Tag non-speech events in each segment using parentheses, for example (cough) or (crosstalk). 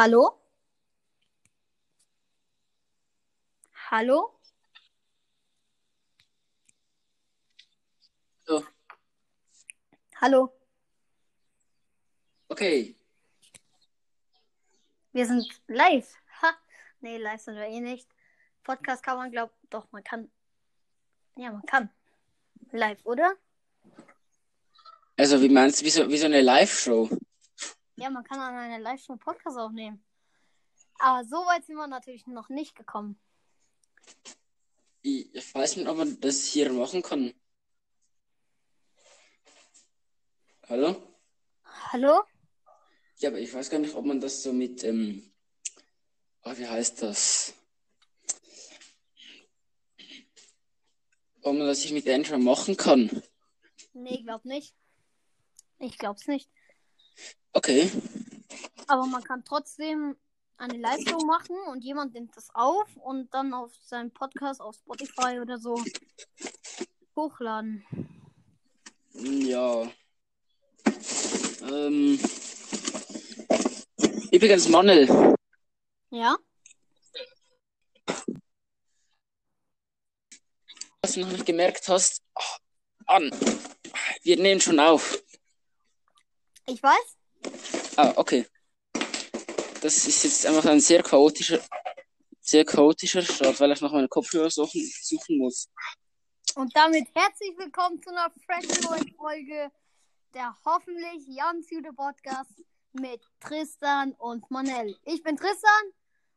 Hallo? Hallo? So, Hallo? okay. Wir sind live. Ha. Nee, live sind wir eh nicht. Podcast kann man, glaub, doch, man kann. Ja, man kann. Live, oder? Also, wie meinst du, wie so, wie so eine Live-Show? Ja, man kann an einer einen Podcast aufnehmen. Aber so weit sind wir natürlich noch nicht gekommen. Ich, ich weiß nicht, ob man das hier machen kann. Hallo? Hallo? Ja, aber ich weiß gar nicht, ob man das so mit, ähm, oh, wie heißt das? Ob man das sich mit Android machen kann. Nee, glaub nicht. Ich glaub's nicht. Okay. Aber man kann trotzdem eine Live-Show machen und jemand nimmt das auf und dann auf seinem Podcast auf Spotify oder so hochladen. Ja. Ähm. Übrigens, Manel, Ja? was du noch nicht gemerkt hast, ah, an. Wir nehmen schon auf. Ich weiß. Ah, okay. Das ist jetzt einfach ein sehr chaotischer, sehr chaotischer Start, weil ich noch meine Kopfhörer suchen, suchen muss. Und damit herzlich willkommen zu einer fresh neuen Folge der hoffentlich Jan Süde Podcast mit Tristan und Manel. Ich bin Tristan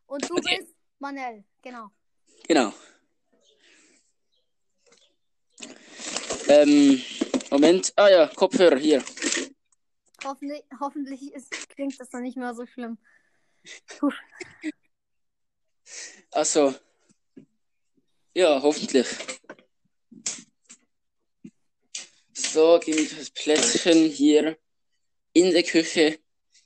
und du Okay. bist Manel. Genau. Genau. Ähm, Moment. Ah ja, Kopfhörer hier. Hoffentlich, hoffentlich ist, klingt das dann nicht mehr so schlimm. Puh. Also. Ja, hoffentlich. So, gebe ich das Plätzchen hier in der Küche.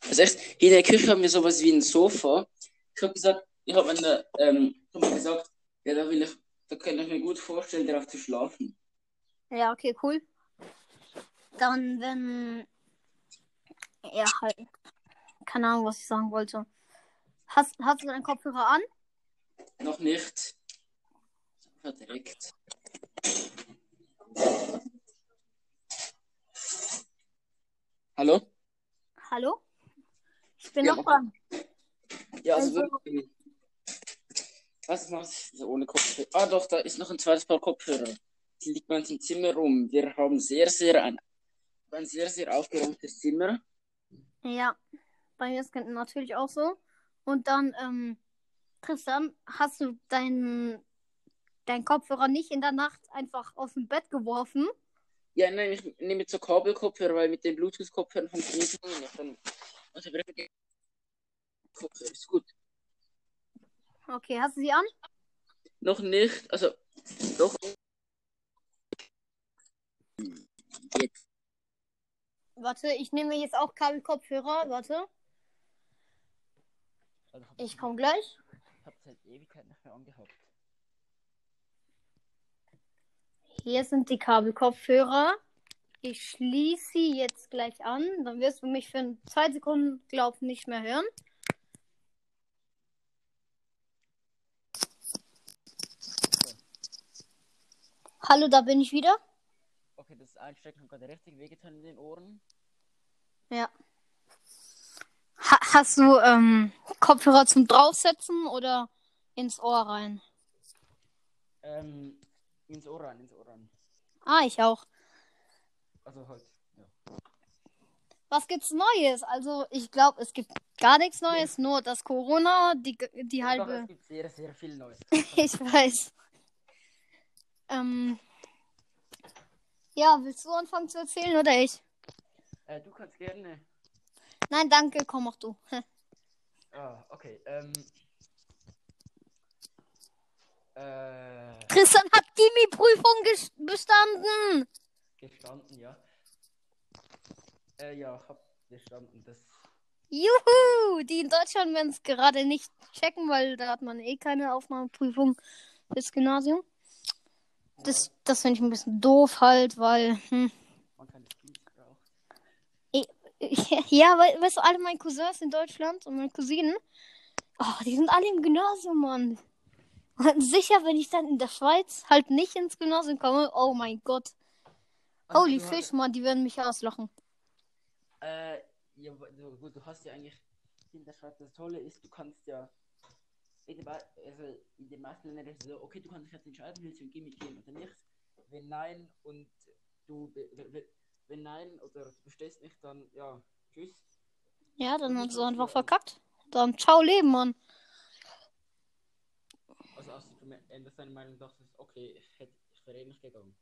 Also erst, in der Küche haben wir sowas wie ein Sofa. Ich habe gesagt, ich habe meine, ähm, hab mir gesagt, ja, da will ich, da kann ich mir gut vorstellen, darauf zu schlafen. Ja, okay, cool. Dann, wenn. Ja, halt. Keine Ahnung, was ich sagen wollte. Hast, hast du deinen Kopfhörer an? Noch nicht. Direkt. Hallo? Hallo? Ich bin Ja, noch dran. Ja, also Also- wirklich. Was mache ich ohne Kopfhörer? Ah, doch, da ist noch ein zweites Paar Kopfhörer. Die liegt bei uns im Zimmer rum. Wir haben sehr, sehr ein, ein sehr, sehr aufgeräumtes Zimmer. Ja, bei mir ist es natürlich auch so. Und dann, ähm, Tristan, hast du deinen dein Kopfhörer nicht in der Nacht einfach aus dem Bett geworfen? Ja, nein, ich nehme jetzt so Kabelkopfhörer, weil mit den Bluetooth-Kopfhörern funktioniert es nicht. Dann, also, wir haben Kopfhörer ist gut. Okay, hast du sie an? Noch nicht, also, doch. Jetzt. Warte, ich nehme jetzt auch Kabelkopfhörer. Warte, Also, ich komme gleich. Ich habe seit Ewigkeit nicht mehr angehabt. Hier sind die Kabelkopfhörer. Ich schließe sie jetzt gleich an. Dann wirst du mich für zwei Sekunden, glaub nicht mehr hören. Hallo, da bin ich wieder. Okay, das Einstecken hat gerade richtig wehgetan in den Ohren. Ja. Ha hast du ähm, Kopfhörer zum Draufsetzen oder ins Ohr rein? Ähm, ins Ohr rein, ins Ohr rein. Ah, ich auch. Also halt, ja. Was gibt's Neues? Also, ich glaube, es gibt gar nichts Neues, nur das Corona, die, die Doch, halbe. es gibt sehr, sehr viel Neues. (laughs) Ich weiß. Ähm. Ja, willst du anfangen zu erzählen oder ich? Äh, du kannst gerne. Nein, danke, komm auch du. (laughs) Ah, okay, ähm. Äh, Tristan hat Chemieprüfung bestanden. gestanden, ja. Äh, ja, hab gestanden, das. Juhu! Die in Deutschland werden es gerade nicht checken, weil da hat man eh keine Aufnahmeprüfung fürs Gymnasium. Das, das finde ich ein bisschen doof halt, weil hm, Man kann das Spiel braucht. (laughs) ja, we weißt du, alle meine Cousins in Deutschland und meine Cousinen, oh, die sind alle im Gymnasium, Mann. Und sicher, wenn ich dann in der Schweiz halt nicht ins Gymnasium komme, oh mein Gott. Also, Holy Fish, Mann, die werden mich auslachen. Äh, ja, gut, du hast ja eigentlich in der Schweiz das Tolle ist, du kannst ja in den, also in den meisten Ländern ist es so, okay, du kannst dich jetzt entscheiden, willst du gehen oder nicht. Wenn nein und du wenn nein oder du bestehst nicht, dann ja, tschüss. Ja, dann hast du einfach verkackt. Dann ciao Leben, Mann. Also als du mir- änderst deine Meinung dachtest, okay, ich hätte ich wäre eh nicht gegangen.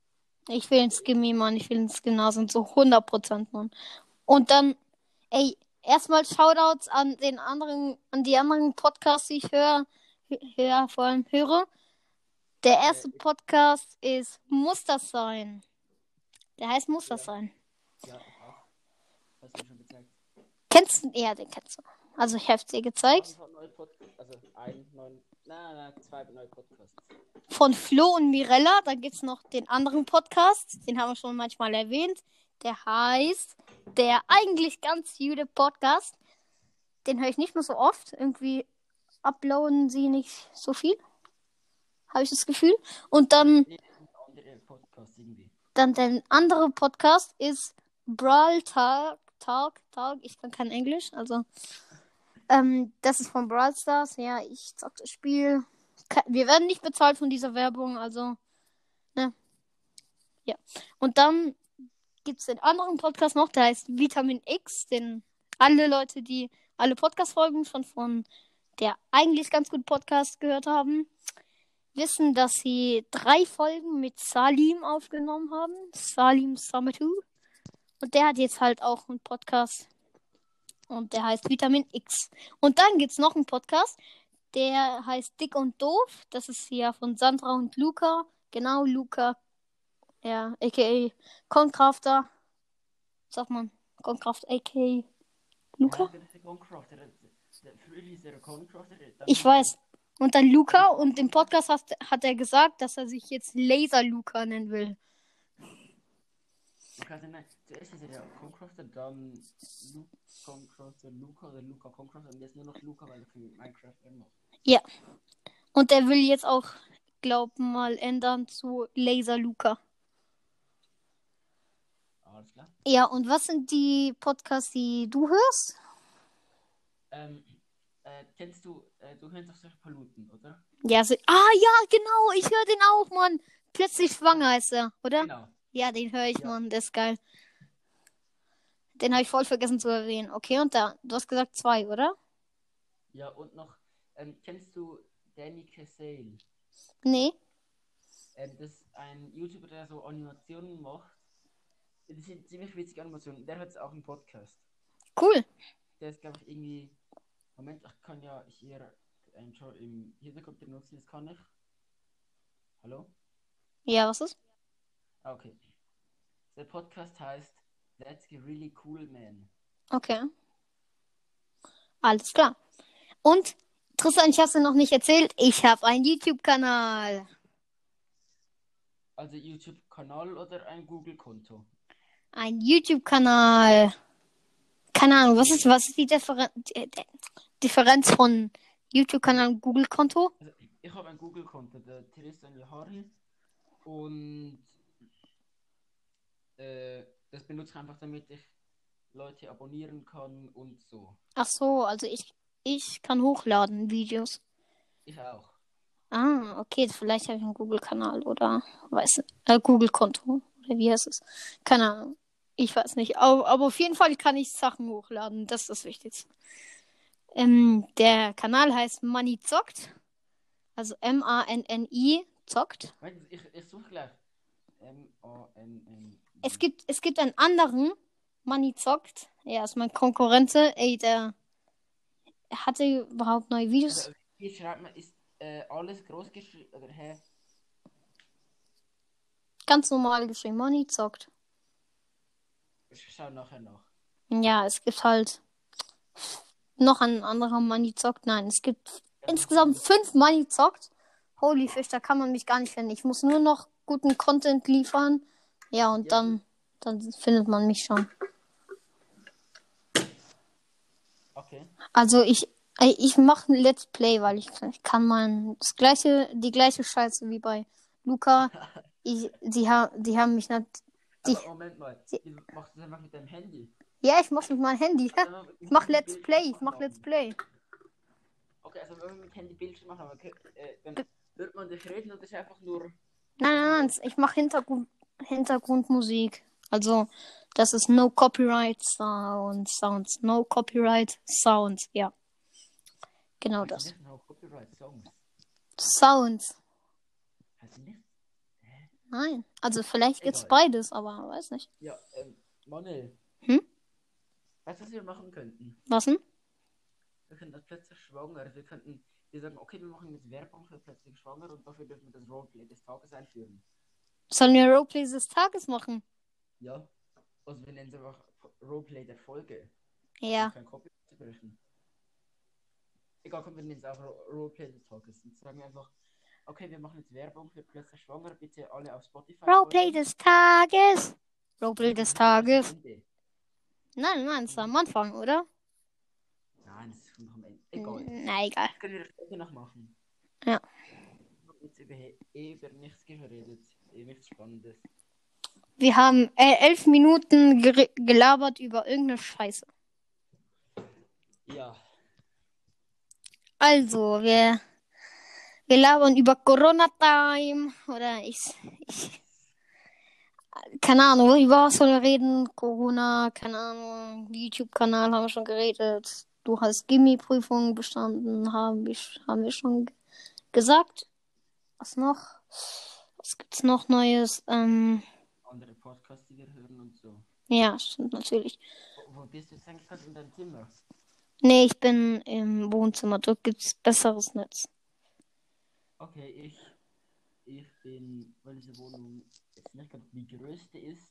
Ich will ins Gimmi, Mann. Ich will ins Gymnasium zu 100%, Mann. Und dann, ey, erstmal Shoutouts an den anderen, an die anderen Podcasts, die ich höre, höre, vor allem höre. Der erste Podcast ist Muss das sein? Der heißt Muss das sein? Ja, ich auch. Hast du schon. Kennst du? Ja, den kennst du. Also ich hab's dir gezeigt. Also ein, neun, nein, nein, zwei neue Podcasts. Von Flo und Mirella. Dann gibt's noch den anderen Podcast. Den haben wir schon manchmal erwähnt. Der heißt der eigentlich ganz gute Podcast. Den höre ich nicht mehr so oft. Irgendwie uploaden sie nicht so viel. Habe ich das Gefühl. Und dann, dann der andere Podcast ist Brawl Talk. Talk, Talk. Ich kann kein Englisch. Also, ähm, das ist von Brawl Stars. Ja, ich zock das Spiel. Wir werden nicht bezahlt von dieser Werbung. Also, ne. Ja. Und dann gibt's den anderen Podcast noch. Der heißt Vitamin X. Den alle Leute, die alle Podcast-Folgen schon von der eigentlich ganz guten Podcast gehört haben, wissen, dass sie drei Folgen mit Salim aufgenommen haben. Salim Summertu. Und der hat jetzt halt auch einen Podcast. Und der heißt Vitamin X. Und dann gibt's noch einen Podcast, der heißt Dick und Doof. Das ist ja von Sandra und Luca. Genau, Luca. Ja, a.k.a. Concrafter. Sagt man. Concraft, a.k.a. Luca? Concrafter. Concrafter. Ich weiß. Und dann Luca. Und im Podcast hat, hat er gesagt, dass er sich jetzt Laser Luca nennen will. Okay, also nein, zuerst ist er der Concrafter, dann Luke Concrafter, Luca oder Luca Concrafter und jetzt nur noch Luca, weil er für Minecraft immer macht. Ja. Und er will jetzt auch, glaub mal, ändern zu Laser Luca. Alles klar. Ja, und was sind die Podcasts, die du hörst? Ähm, äh, kennst du, äh, du kennst doch solche Paluten, oder? Ja, so, ah ja, genau, ich höre den auch, Mann. Plötzlich schwanger heißt er, oder? Genau. Ja, den höre ich, Ja. Mann, der ist geil. Den habe ich voll vergessen zu erwähnen. Okay, und da, du hast gesagt zwei, oder? Ja, und noch, ähm, kennst du Danny Casale? Nee. Ähm, das ist ein YouTuber, der so Animationen macht. Das sind ziemlich witzige Animationen. Der hat auch einen Podcast. Cool. Der ist, glaube ich, irgendwie. Moment, ich kann ja hier ein Show im Hintergrund benutzen, das kann ich. Hallo? Ja, was ist? Ah, okay. Der Podcast heißt That's a Really Cool Man. Okay. Alles klar. Und, Tristan, ich hab's dir noch nicht erzählt, ich habe einen YouTube-Kanal. Also YouTube-Kanal oder ein Google-Konto? Ein YouTube-Kanal. Keine Ahnung, was ist, was ist die Differen Differenz von YouTube-Kanal und Google-Konto? Also, ich habe ein Google-Konto, der Tristan Johari. Und äh, das benutze ich einfach, damit ich Leute abonnieren kann und so. Ach so, also ich, ich kann hochladen Videos. Ich auch. Ah, okay, vielleicht habe ich einen Google-Kanal oder weiß äh, Google-Konto oder wie heißt es? Keine Ahnung. Ich weiß nicht. Aber, aber auf jeden Fall kann ich Sachen hochladen. Das ist das Wichtigste. Ähm, der Kanal heißt Money Zockt. Also M-A-N-N-I zockt. Ich, ich suche gleich. M-A-N-N. Es gibt, es gibt einen anderen, Money Zockt. Er ist mein Konkurrent. Ey, der hatte überhaupt neue Videos. Also, hier schreibt man, ist äh, alles groß geschrieben, oder hä? Ganz normal geschrieben. Money Zockt. Ich schau nachher nach. Ja, es gibt halt noch ein anderer Money Zockt. Nein, es gibt insgesamt fünf Money Zockt. Holy Fish, da kann man mich gar nicht finden. Ich muss nur noch guten Content liefern. Ja, und Ja. dann, dann findet man mich schon. Okay. Also ich, äh, ich mache ein Let's Play, weil ich, ich kann mal das gleiche, die gleiche Scheiße wie bei Luca. (laughs) Ich, die, ha, die haben mich nicht. Die- Aber Moment mal. die- Du machst das einfach mit deinem Handy. Ja, ich mach's mit meinem Handy. Also, (laughs) Ich mach Let's Play, ich mach Let's Play. Okay, also wenn wir mit Handy Bildschirm machen, okay, äh, dann hört man dich reden und das ist einfach nur. Nein, nein, nein, ich mache Hintergrund, Hintergrundmusik. Also, das ist No Copyright Sound, Sounds. No Copyright Sounds, ja. Genau das. Noch Copyright. Sounds. Die nicht? Nein. Also, vielleicht gibt's Egal. beides, aber weiß nicht. Ja, ähm, Manuel. Hm? Weißt du, was wir machen könnten? Was denn? Wir könnten das plötzlich schwanger. Wir könnten wir sagen, okay, wir machen jetzt Werbung für plötzlich schwanger und dafür dürfen wir das Roleplay des Tages einführen. Sollen wir Roleplay des Tages machen? Ja. Also wir nennen es einfach Roleplay der Folge. Ja. Kein zu brechen. Egal, komm, wir nennen es einfach Roleplay des Tages. Und sagen einfach, okay, wir machen jetzt Werbung für plötzlich schwanger. Bitte alle auf Spotify. Roleplay des Tages. Roleplay des Tages. Nein, nein, ist am Anfang, oder? Nein, das ist noch am Ende. Egal. Na, egal. Das können wir später noch machen. Ja. Ich habe jetzt über, über nichts geredet. Eh nichts Spannendes. Wir haben äh, elf Minuten gelabert über irgendeine Scheiße. Ja. Also, wir, wir labern über Corona-Time. Oder ich, ich. Keine Ahnung, über was sollen wir reden? Corona, keine Ahnung. YouTube-Kanal haben wir schon geredet. Du hast Gimmi-Prüfungen bestanden, haben wir, haben wir schon gesagt. Was noch? Was gibt's noch Neues? Ähm, Andere Podcasts, die wir hören und so. ja, stimmt natürlich. Wo, wo bist du jetzt eigentlich gerade in deinem Zimmer? Nee, ich bin im Wohnzimmer. Dort gibt's besseres Netz. Okay, ich, ich bin, weil diese Wohnung jetzt nicht gerade die größte ist,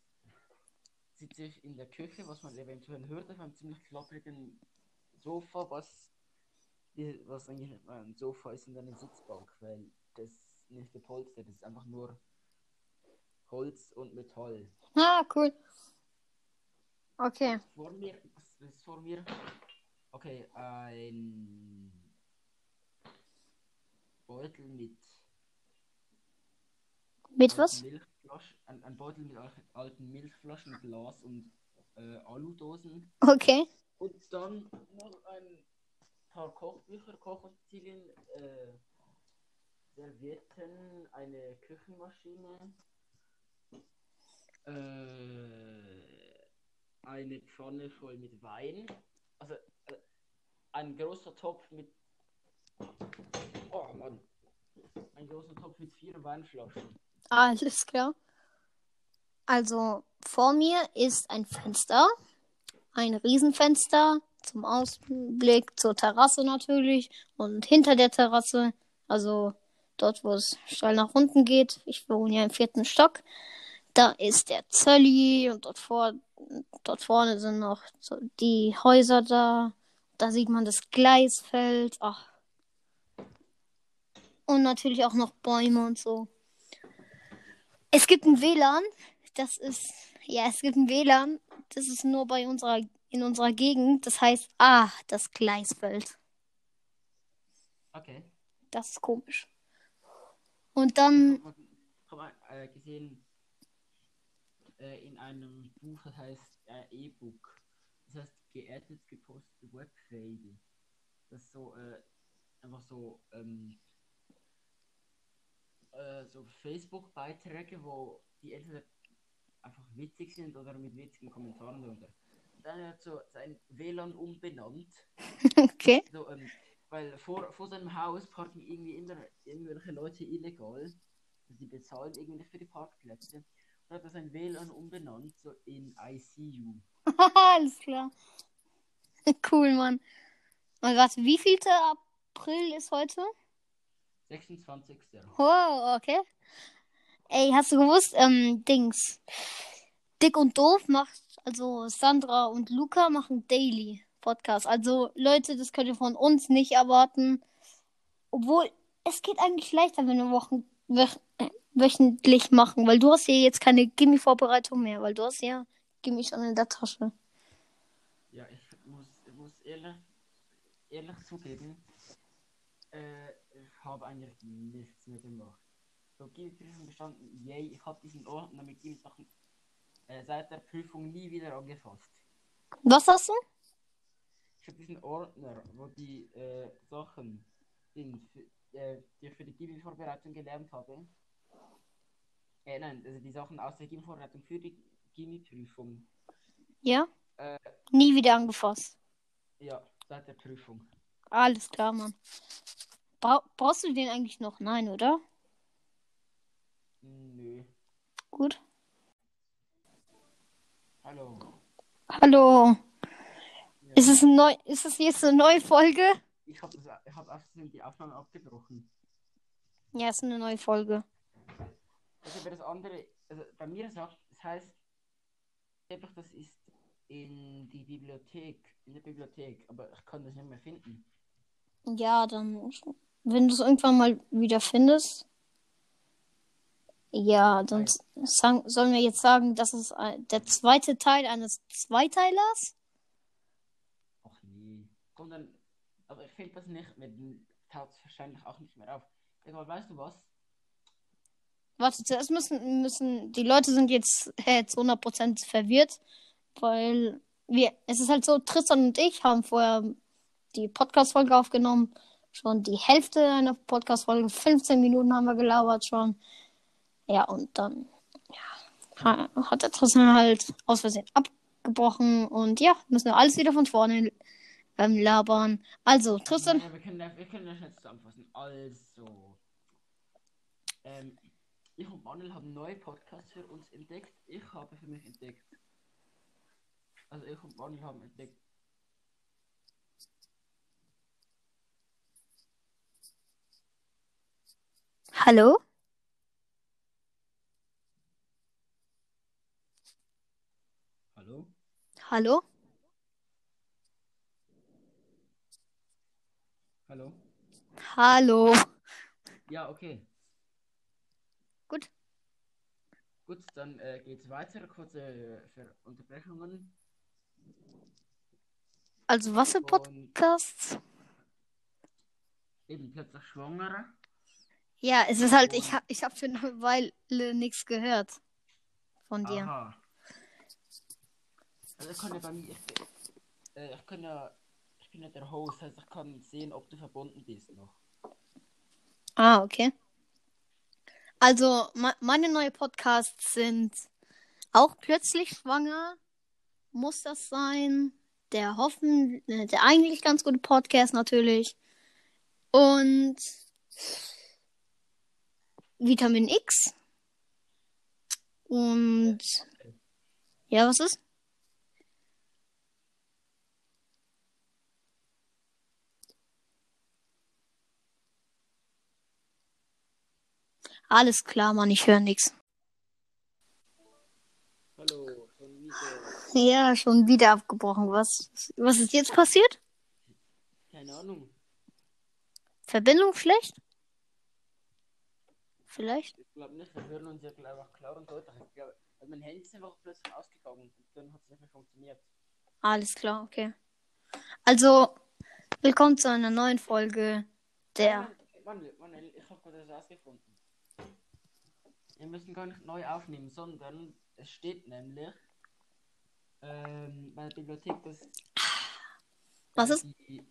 sitze ich in der Küche, was man eventuell hört, auf einem ziemlich klapprigen Sofa, was, was eigentlich ein Sofa ist, sondern eine Sitzbank, weil das nicht gepolstert ist, einfach nur Holz und Metall. Ah, cool. Okay. Vor mir, was ist vor mir? Okay, ein Beutel mit Mit was? Milchflaschen, ein, ein Beutel mit al- alten Milchflaschen, Glas und äh, Aludosen. Okay. Und dann noch ein paar Kochbücher, Kochutensilien, äh, Servietten, eine Küchenmaschine, äh, eine Pfanne voll mit Wein, also äh, ein großer Topf mit, oh Mann, ein großer Topf mit vier Weinflaschen. Alles klar. Also, vor mir ist ein Fenster. Ein Riesenfenster zum Ausblick zur Terrasse natürlich. Und hinter der Terrasse, also dort, wo es steil nach unten geht, ich wohne ja im vierten Stock, da ist der Zölli und dort, vor, dort vorne sind noch so die Häuser da. Da sieht man das Gleisfeld. Ach. Und natürlich auch noch Bäume und so. Es gibt ein WLAN. Das ist, ja, es gibt ein WLAN. Das ist nur bei unserer, in unserer Gegend. Das heißt, ah, das Gleisfeld. Okay. Das ist komisch. Und dann, Ich habe äh, gesehen äh, in einem Buch, das heißt äh, E-Book. Das heißt geerdet gepostete Webfade. Das ist so äh, einfach so ähm, äh, so Facebook-Beiträge, wo die entweder einfach witzig sind oder mit witzigen Kommentaren drunter. Dann hat so sein WLAN umbenannt. (laughs) okay. So, ähm, weil vor, vor seinem Haus parken irgendwie immer irgendwelche Leute illegal. Also die bezahlen irgendwie nicht für die Parkplätze. Und hat er sein WLAN umbenannt, so in ICU. (laughs) Alles klar. (laughs) cool, Mann. Und warte, wie vielte April ist heute? 26. Oh, okay. Ey, hast du gewusst, ähm, Dings. Dick und Doof macht, also Sandra und Luca machen Daily Podcast. Also, Leute, das könnt ihr von uns nicht erwarten. Obwohl, es geht eigentlich leichter, wenn wir Wochen, wöch, äh, wöchentlich machen, weil du hast ja jetzt keine Gimme-Vorbereitung mehr, weil du hast ja Gimme schon in der Tasche. Ja, ich muss, muss ehrlich ehrlich zugeben, äh, ich habe eigentlich nichts mehr gemacht. So Gimmiprüfung bestanden, yay, ich habe diesen Ordner mit Gimmisachen äh, seit der Prüfung nie wieder angefasst. Was hast du? Ich habe diesen Ordner, wo die äh, Sachen sind, für, äh, die ich für die Gimmi-Vorbereitung gelernt habe. Äh, nein, also die Sachen aus der Gimmi-Vorbereitung für die Gimmi-Prüfung. Ja? Äh, Nie wieder angefasst. ja, seit der Prüfung. Alles klar, Mann. Bra brauchst du den eigentlich noch? Nein, oder? Nö. Gut. Hallo. Hallo. Ist es, ein neu ist es jetzt eine neue Folge? Ich habe ich hab außerdem die Aufnahme abgebrochen. Ja, es ist eine neue Folge. Also bei das andere, also bei mir sagt, das heißt, einfach das ist in die Bibliothek, in der Bibliothek, aber ich kann das nicht mehr finden. Ja, dann, wenn du es irgendwann mal wieder findest. Ja, dann sagen, sollen wir jetzt sagen, das ist der zweite Teil eines Zweiteilers? Ach nee. Komm dann, aber ich finde das nicht, mit dem taucht es wahrscheinlich auch nicht mehr auf. Egal, weißt du was? Warte, zuerst müssen, müssen, die Leute sind jetzt zu 100% verwirrt, weil wir, es ist halt so, Tristan und ich haben vorher die Podcast-Folge aufgenommen, schon die Hälfte einer Podcast-Folge, 15 Minuten haben wir gelabert schon. Ja, und dann, ja, ha- hat der Tristan halt aus Versehen abgebrochen und ja, müssen wir alles wieder von vorne ähm, labern. Also, Tristan, Nein, wir können, das- wir können das jetzt zusammenfassen. Also, ähm, ich und Manuel haben neue Podcasts für uns entdeckt. Ich habe für mich entdeckt. Also ich und Manuel haben entdeckt. hallo? Hallo? Hallo? Hallo? Hallo? Ja, okay. Gut. Gut, dann äh, geht's weiter. Kurze äh, Unterbrechungen. Also, was für Podcasts? eben plötzlich Schwangere. Ja, es ist halt, ich, ha ich habe für eine Weile nichts gehört von dir. Aha. Also ich kann ja bei mir, ich, äh, ich kann ja, ja der Host, heißt ich kann sehen, ob du verbunden bist noch. Ah, okay. Also, me meine neuen Podcasts sind auch plötzlich schwanger. Muss das sein? Der Hoffen, äh, der eigentlich ganz gute Podcast natürlich. Und Vitamin X. Und ja, was ist? Alles klar, Mann, ich höre nichts. Hallo, schon wieder. Ja, schon wieder abgebrochen. Was, was ist jetzt passiert? Keine Ahnung. Verbindung schlecht? Vielleicht? Ich glaube nicht, wir hören uns ja einfach klar und deutlich. Also mein Handy ist einfach plötzlich ausgegangen und dann hat es nicht mehr funktioniert. Alles klar, okay. Also, willkommen zu einer neuen Folge der. Manuel, Manuel, ich habe gerade das ausgefunden. Wir müssen gar nicht neu aufnehmen, sondern es steht nämlich ähm, bei der Bibliothek, dass Was ist? Die,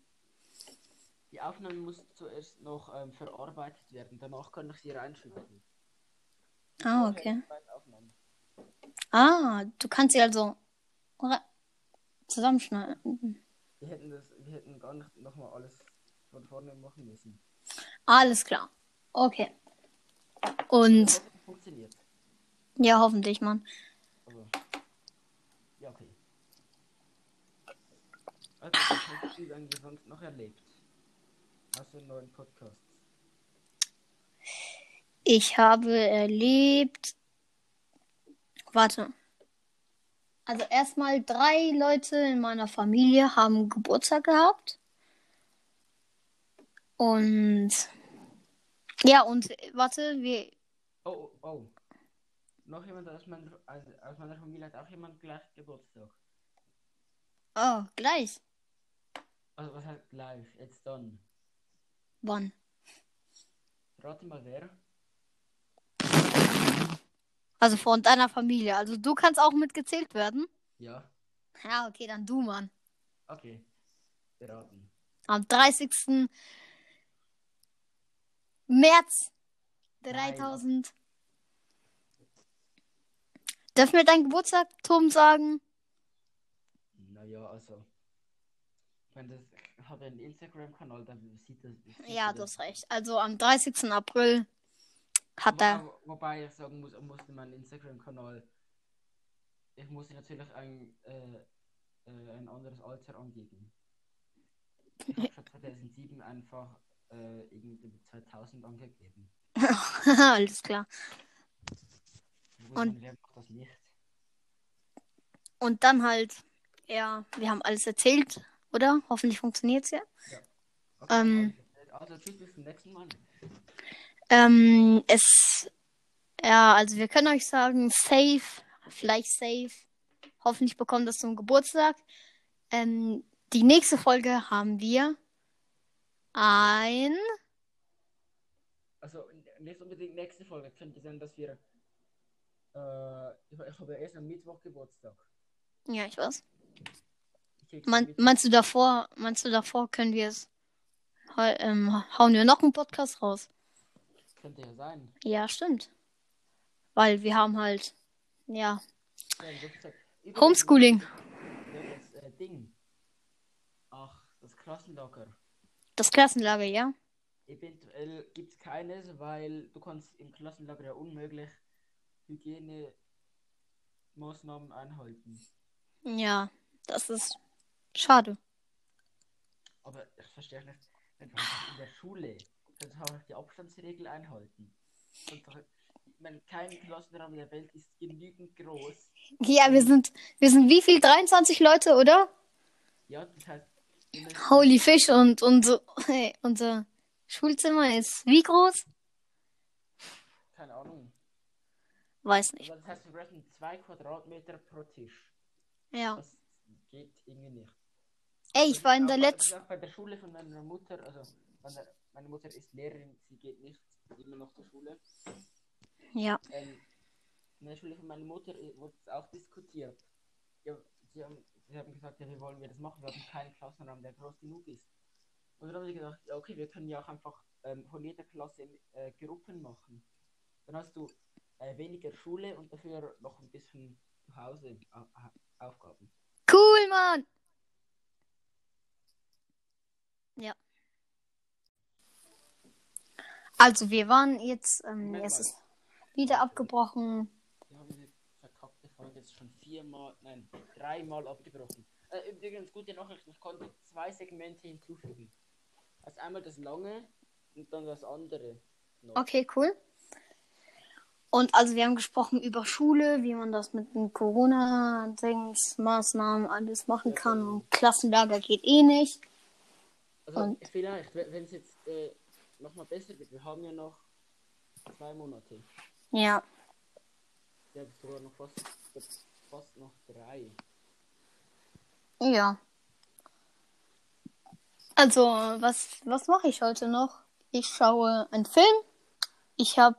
die Aufnahme muss zuerst noch ähm, verarbeitet werden, danach kann ich sie reinschneiden. Ah, okay. Ah, du kannst sie also zusammenschneiden. Wir hätten das, wir hätten gar nicht nochmal alles von vorne machen müssen. Alles klar. Okay. Und funktioniert. ja, hoffentlich, Mann. Aber ja, okay. Also, was hast du eigentlich sonst noch erlebt? Hast du einen neuen Podcast? Ich habe erlebt. Warte. Also erstmal drei Leute in meiner Familie haben Geburtstag gehabt. Und ja, und warte, wir. Oh, oh, oh. Noch jemand aus meiner, also aus meiner Familie hat auch jemand gleich Geburtstag. Oh, gleich. Also was heißt live? Jetzt dann. Wann? Rate mal wer. Also von deiner Familie. Also du kannst auch mitgezählt werden. Ja. Ja, okay, dann du, Mann. Okay. Beraten. Am 30. März. 3000. Dürfen wir dein Geburtstagtum sagen? Naja, also. Meine, das habe einen Instagram-Kanal, da sieht das. sieht Ja, man du das. hast recht. Also am 30. April hat er. Wo, wobei ich sagen muss, ich musste meinen Instagram-Kanal. Ich musste natürlich ein, äh, äh, ein anderes Alter angeben. Ich habe schon 2007 einfach äh, irgendwie 2000 angegeben. (laughs) (laughs) Alles klar. Und-? Und dann halt, ja, wir haben alles erzählt, oder? Hoffentlich funktioniert's ja. Okay, Ähm. also tschüss, bis zum nächsten Mal. Ähm, es, ja, also wir können euch sagen, safe, vielleicht safe. Hoffentlich bekommt das zum Geburtstag. Ähm, die nächste Folge haben wir ein, Also nicht unbedingt nächste Folge. Könnte sein, dass wir. Äh, ich, ich habe ja erst am Mittwoch Geburtstag. ja, ich weiß. Ich Mittwoch. meinst du davor, meinst du davor können wir es, ähm, hauen wir noch einen Podcast raus? Könnte ja sein. Ja, stimmt. Weil wir haben halt, ja, Ja, Homeschooling. Das äh, Ding. Ach, das Klassenlager. Das Klassenlager, ja? Eventuell gibt es keines, weil du kannst im Klassenlager ja unmöglich Hygienemaßnahmen einhalten. Ja, das ist schade. Aber ich verstehe nicht, wenn du einfach in der Schule kannst du auch die Abstandsregel einhalten. Und doch, ich meine, kein Klassenraum der Welt ist genügend groß. Ja, wir sind, wir sind wie viel? 23 Leute, oder? Ja, das heißt, Holy Fish und unser, (laughs) hey, unser Schulzimmer ist wie groß? keine Ahnung. Weiß nicht. Aber das heißt, wir brauchen zwei Quadratmeter pro Tisch. Ja. Das geht irgendwie nicht. Ey, ich war in der letzten. auch bei der Schule von meiner Mutter, also meine, meine Mutter ist Lehrerin, sie geht nicht immer noch zur Schule. Ja. Ähm, in der Schule von meiner Mutter äh, wurde es auch diskutiert. Ja, sie, haben, sie haben gesagt, ja, wie wollen wir das machen? Wir haben keinen Klassenraum, der groß genug ist. Und dann haben sie gedacht, ja, okay, wir können ja auch einfach ähm, von jeder Klasse äh, Gruppen machen. Dann hast du äh, weniger Schule und dafür noch ein bisschen zu Hause au au Aufgaben. Cool, Mann! Ja. Also, wir waren jetzt, ähm, es ist wieder abgebrochen. Wir haben diese verkackte Folge jetzt schon viermal, nein, dreimal abgebrochen. Äh, übrigens, gute Nachricht, ich konnte zwei Segmente hinzufügen. Also einmal das lange und dann das andere. Noch. Okay, cool. Und also wir haben gesprochen über Schule, wie man das mit den Corona-Dings, Maßnahmen alles machen Ja, kann. genau. Und Klassenlager geht eh nicht. Also und- vielleicht, wenn es jetzt äh, nochmal besser wird, wir haben ja noch zwei Monate. Ja. Ja, sogar noch fast, fast noch drei. Ja. Also, was, was mache ich heute noch? Ich schaue einen Film. Ich habe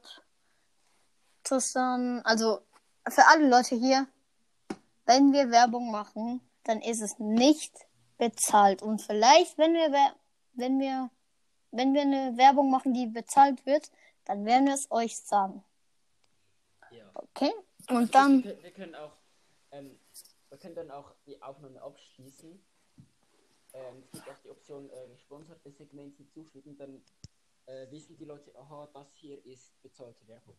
Tristan, also für alle Leute hier, wenn wir Werbung machen, dann ist es nicht bezahlt. Und vielleicht, wenn wir, wer- wenn wir, wenn wir eine Werbung machen, die bezahlt wird, dann werden wir es euch sagen. Ja. Okay? Und dann, Wir, können- wir können auch, ähm, wir können dann auch die Aufnahme abschließen. Ähm, es gibt auch die Option, äh, gesponserte Segmente hinzufügen, dann äh, wissen die Leute, aha, das hier ist bezahlte Werbung.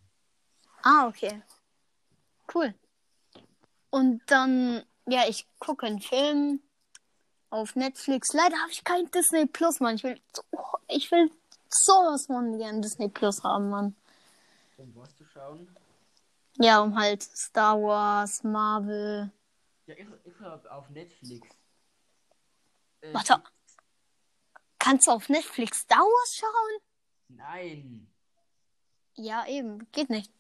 Ah, okay. Cool. Und dann, ja, ich gucke einen Film auf Netflix. Leider habe ich kein Disney Plus, Mann. Ich will, so, ich will sowas von gern Disney Plus haben, Mann. Um was zu schauen? Ja, um halt Star Wars, Marvel. Ja, ich, ich habe auf Netflix. Warte. Kannst du auf Netflix Star Wars schauen? Nein. Ja, eben. Geht nicht.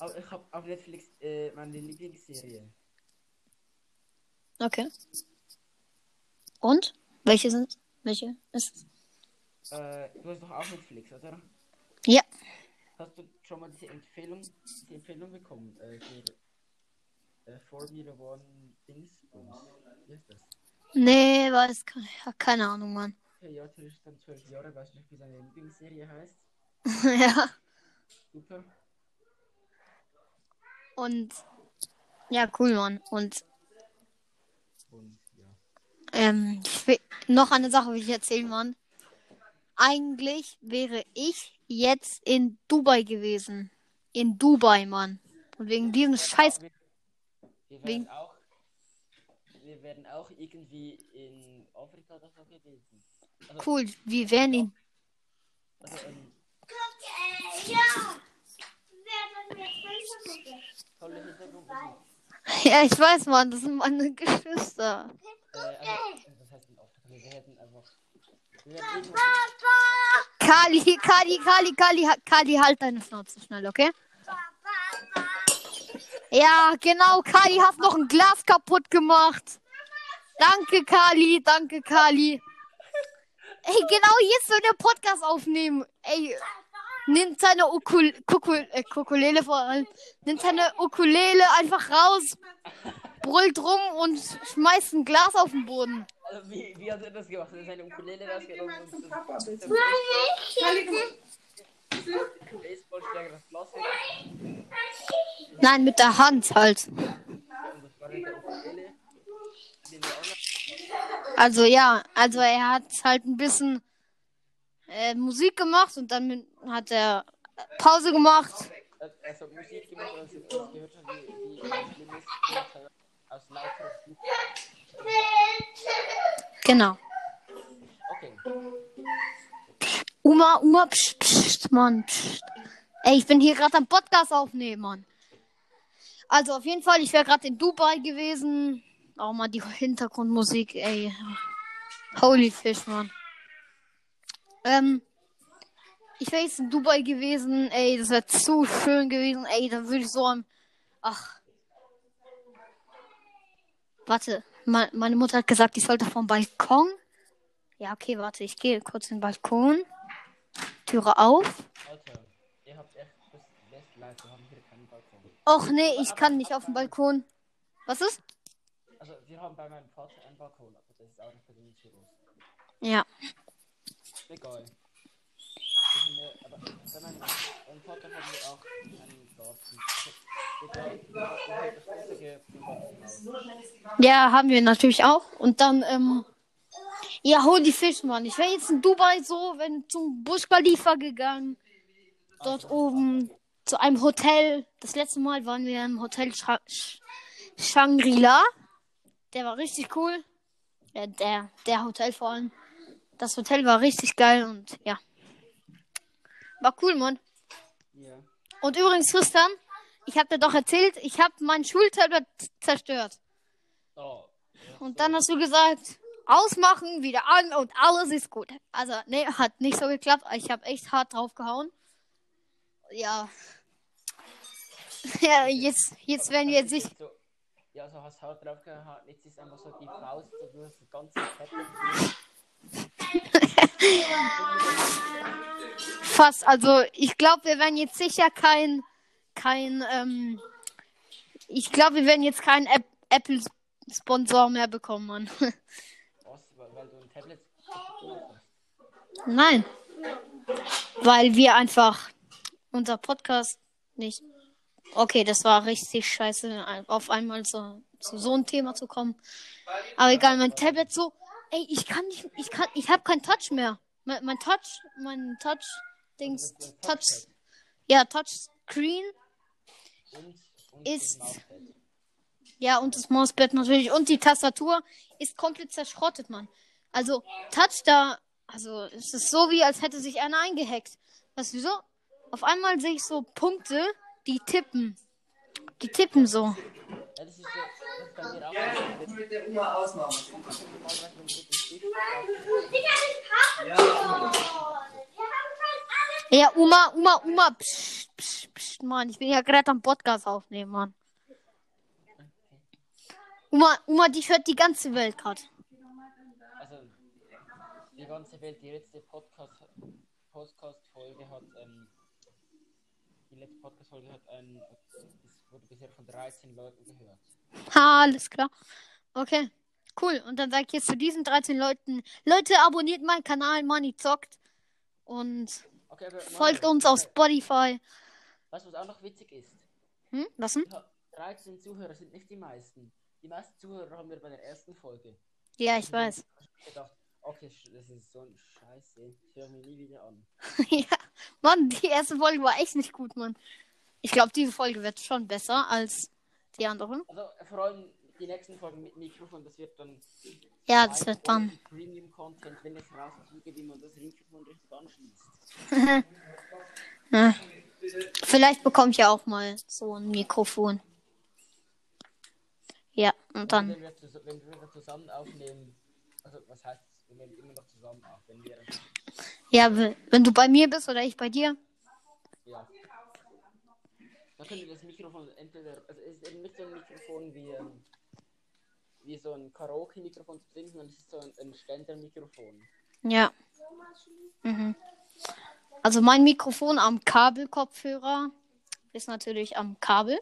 Aber ich habe auf Netflix äh, meine Lieblingsserie. Okay. Und? Welche sind? Welche ist es? Äh, du hast doch auch Netflix, oder? Ja. Hast du schon mal diese Empfehlung, diese Empfehlung bekommen? Äh, für äh, Formula One Dingsbums. Wie ist das? Nee, weiß keine Ahnung, Mann. Okay, ja, Tristan, 12 Jahre, weiß nicht, wie seine Lieblingsserie heißt. (laughs) ja. Super. Und ja, cool, Mann. Und Und ja. ähm, will, noch eine Sache will ich erzählen, Mann. Eigentlich wäre ich jetzt in Dubai gewesen. In Dubai, Mann. Und wegen diesem Scheiß. Wir, Wegen- auch, wir werden auch irgendwie in Afrika oder so gewesen. Also, Cool, wir wären in. also ähm. Ja, ich weiß, Mann, das sind meine Geschwister. Äh, also, das heißt in Afrika, wir werden einfach. Wir werden irgendwo, Kali, Kali, Kali, Kali, Kali, halt deine Schnauze schnell, okay? Ja, genau, Kali hat noch ein Glas kaputt gemacht. Danke, Kali, danke, Kali. Ey, genau jetzt soll der Podcast aufnehmen. Ey, nimmt seine Ukul Kukul äh, Ukulele vor allem. Nimmt seine Ukulele einfach raus, brüllt rum und schmeißt ein Glas auf den Boden. also wie, wie hat er das gemacht? Hat seine Ukulele das. Nein, mit der Hand halt. Und das war mit der Ukulele. Den wir auch noch Also ja, also er hat halt ein bisschen äh, Musik gemacht und dann hat er Pause gemacht. Hat Musik gemacht und als ich das gehört habe, wie, wie schlimm es ist, hat aus lauter Fluch. Genau. Okay. Uma, Uma, pst, pst, Mann, pst. Ey, ich bin hier gerade am Podcast aufnehmen, Mann. Also auf jeden Fall, ich wäre gerade in Dubai gewesen. Auch mal die Hintergrundmusik, ey. Holy Fish, Mann. Ähm, ich wäre jetzt in Dubai gewesen, ey, das wäre zu schön gewesen, ey, da würde ich so am. Ach. Warte, me meine Mutter hat gesagt, ich sollte vom Balkon. Ja, okay, warte, ich gehe kurz in den Balkon. Türe auf. Alter, ihr habt echt das Leid, wir haben hier keinen Balkon. Och nee, ich kann nicht auf dem Balkon. Was ist? Also, wir haben bei meinem Vater einen Balkon, aber das ist auch nicht für den Chirurg. Ja. Egal. Finde, aber bei meinem, meinem Vater haben wir auch einen Garten. Egal, wir Privathaus. Ja, haben wir natürlich auch. Und dann, ähm. Ja, hol die Fisch, Mann. Ich wäre jetzt in Dubai so, wenn zum Busch Khalifa gegangen. Dort oben zu einem Hotel. Das letzte Mal waren wir im Hotel Sh- Shangri-La. Der war richtig cool. Ja, der, der Hotel vor allem. Das Hotel war richtig geil und ja. War cool, Mann. Ja. Und übrigens, Tristan, ich habe dir doch erzählt, ich habe mein Schultablet zerstört. Oh. Und dann hast du gesagt, ausmachen, wieder an und alles ist gut. Also, nee, hat nicht so geklappt. Ich habe echt hart drauf gehauen. Ja. (laughs) Ja, jetzt, jetzt werden wir sich. So, ja, so hast hart drauf gehauen. Jetzt ist einfach so die Faust so durch das ganze Tablet. durch. Fast, also ich glaube, wir werden jetzt sicher kein, kein, ähm, ich glaube, wir werden jetzt keinen App Apple-Sponsor mehr bekommen, Mann. (laughs) Was? Weil, du ein Tablet hast. Nein. Weil wir einfach unser Podcast nicht. Okay, das war richtig scheiße, auf einmal so, zu so einem Thema zu kommen. Aber egal, mein Tablet so, ey, ich kann nicht, ich kann, ich habe kein Touch mehr. Mein, mein Touch, mein Touch, Dings, Touch, ja, Touchscreen, Ist- ja, und das Mauspad natürlich und die Tastatur ist komplett zerschrottet, Mann. Also, Touch da, also, es ist so wie, als hätte sich einer eingehackt. Weißt du wieso? Auf einmal sehe ich so Punkte, die tippen. Die tippen so. Ja, das ist das auch. so. mit der Oma ausmachen. Stift Ja, Uma, Uma, Uma, psch, psch, psch, Mann, ich bin ja gerade am Podcast aufnehmen, Mann. Uma, Uma, die hört die ganze Welt gerade. Also, die ganze Welt, die letzte Podcast, Podcast-Folge hat, ähm, die letzte Podcast-Folge hat ein, es wurde bisher von 13 Leuten gehört. Ha, alles klar. Okay, cool. Und dann sage ich jetzt zu diesen 13 Leuten, Leute, abonniert meinen Kanal, Money zockt. Und Okay, folgt uns auf Spotify. Weißt du, was auch noch witzig ist? Hm? Was denn? Ja, 13 Zuhörer sind nicht die meisten. Die meisten Zuhörer haben wir bei der ersten Folge. Ja, ich weiß. Ich gedacht, okay, das ist so ein Scheiße. Ich höre mir nie wieder an. (laughs) ja, Mann, die erste Folge war echt nicht gut, Mann. Ich glaube, diese Folge wird schon besser als die anderen. Also vor allem die nächsten Folgen mit Mikrofon, das wird dann Ja, das wird dann. Premium Content, wenn ich rauskriege, wie man das Mikrofon richtig anschließt. (laughs) Ja. Vielleicht bekomme ich ja auch mal so ein Mikrofon. Ja, und dann. Wenn wir, zus- wenn wir zusammen aufnehmen, also was heißt, wir nehmen immer noch zusammen auf, wenn wir, Ja, wenn du bei mir bist oder ich bei dir. ja. Dann können wir das Mikrofon entweder, also es ist eben nicht so ein Mikrofon wie, ähm, wie so ein Karaoke-Mikrofon zu bedienen, sondern es ist so ein, ein Ständermikrofon. Ja. Mhm. Also mein Mikrofon am Kabelkopfhörer ist natürlich am Kabel.